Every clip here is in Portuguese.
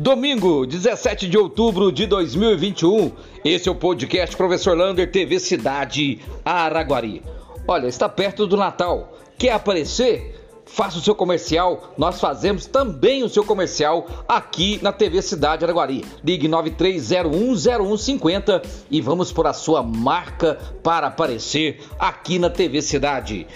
Domingo, 17 de outubro de 2021. Esse é o podcast Professor Lander TV Cidade Araguari. Olha, está perto do Natal. Quer aparecer? Faça o seu comercial. Nós fazemos também o seu comercial aqui na TV Cidade Araguari. Ligue 93010150 e vamos por a sua marca para aparecer aqui na TV Cidade.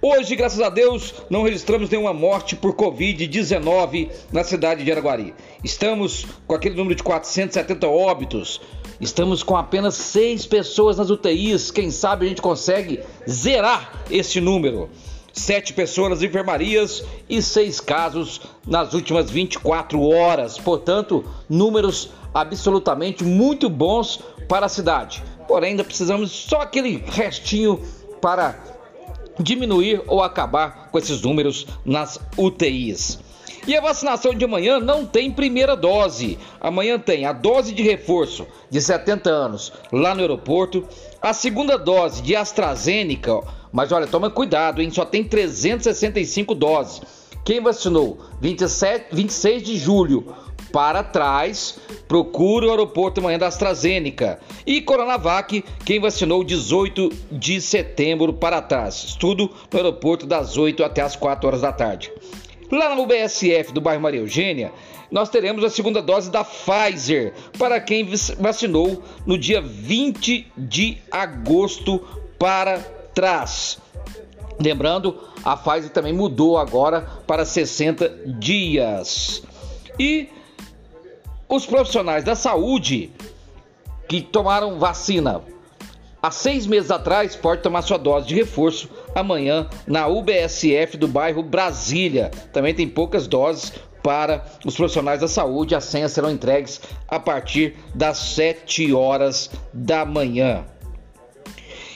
Hoje, graças a Deus, não registramos nenhuma morte por Covid-19 na cidade de Araguari. Estamos com aquele número de 470 óbitos. Estamos com apenas seis pessoas nas UTIs. Quem sabe a gente consegue zerar esse número. Sete pessoas nas enfermarias e seis casos nas últimas 24 horas. Portanto, números absolutamente muito bons para a cidade. Porém, ainda precisamos só aquele restinho para diminuir ou acabar com esses números nas UTIs. E a vacinação de amanhã não tem primeira dose. Amanhã tem a dose de reforço de 70 anos lá no aeroporto, a segunda dose de AstraZeneca, mas olha, toma cuidado, hein? Só tem 365 doses. Quem vacinou 27, 26 de julho para trás, procure o aeroporto amanhã da AstraZeneca. E Coronavac, quem vacinou 18 de setembro para trás. Tudo no aeroporto das 8 até as 4 horas da tarde. Lá no BSF do bairro Maria Eugênia, nós teremos a segunda dose da Pfizer para quem vacinou no dia 20 de agosto para trás. Lembrando, a Pfizer também mudou agora para 60 dias. E os profissionais da saúde que tomaram vacina há seis meses atrás podem tomar sua dose de reforço amanhã na UBSF do bairro Brasília. Também tem poucas doses para os profissionais da saúde. As senhas serão entregues a partir das 7 horas da manhã.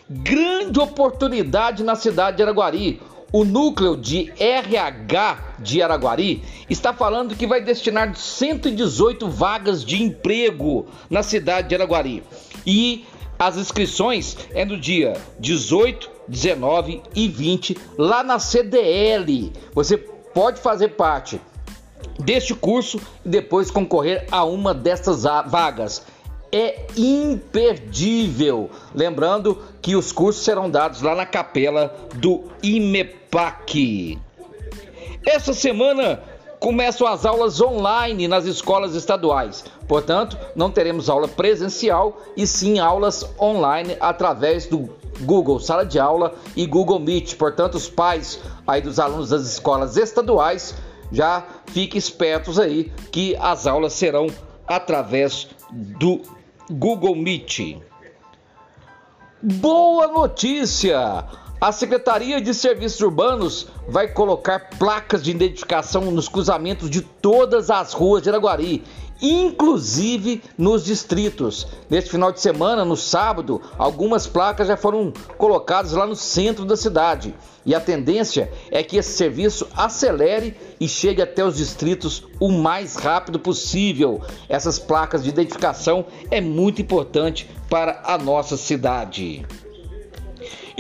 Grande oportunidade na cidade de Araguari. O núcleo de RH de Araguari está falando que vai destinar 118 vagas de emprego na cidade de Araguari. E as inscrições é no dia 18, 19 e 20 lá na CDL. Você pode fazer parte deste curso e depois concorrer a uma dessas vagas é imperdível. Lembrando que os cursos serão dados lá na capela do IMEPAC. Essa semana começam as aulas online nas escolas estaduais. Portanto, não teremos aula presencial e sim aulas online através do Google Sala de Aula e Google Meet. Portanto, os pais aí dos alunos das escolas estaduais já fiquem espertos aí que as aulas serão através do Google Meet. Boa notícia! A Secretaria de Serviços Urbanos vai colocar placas de identificação nos cruzamentos de todas as ruas de Araguari, inclusive nos distritos. Neste final de semana, no sábado, algumas placas já foram colocadas lá no centro da cidade. E a tendência é que esse serviço acelere e chegue até os distritos o mais rápido possível. Essas placas de identificação é muito importante para a nossa cidade.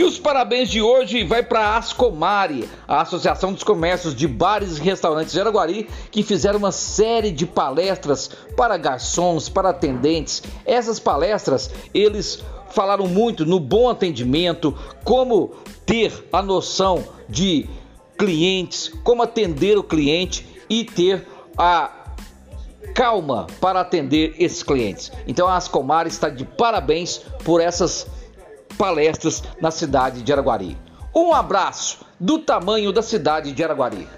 E os parabéns de hoje vai para a Ascomari, a Associação dos Comércios de Bares e Restaurantes de Araguari, que fizeram uma série de palestras para garçons, para atendentes. Essas palestras, eles falaram muito no bom atendimento, como ter a noção de clientes, como atender o cliente e ter a calma para atender esses clientes. Então a Ascomar está de parabéns por essas palestras na cidade de Araguari. Um abraço do tamanho da cidade de Araguari.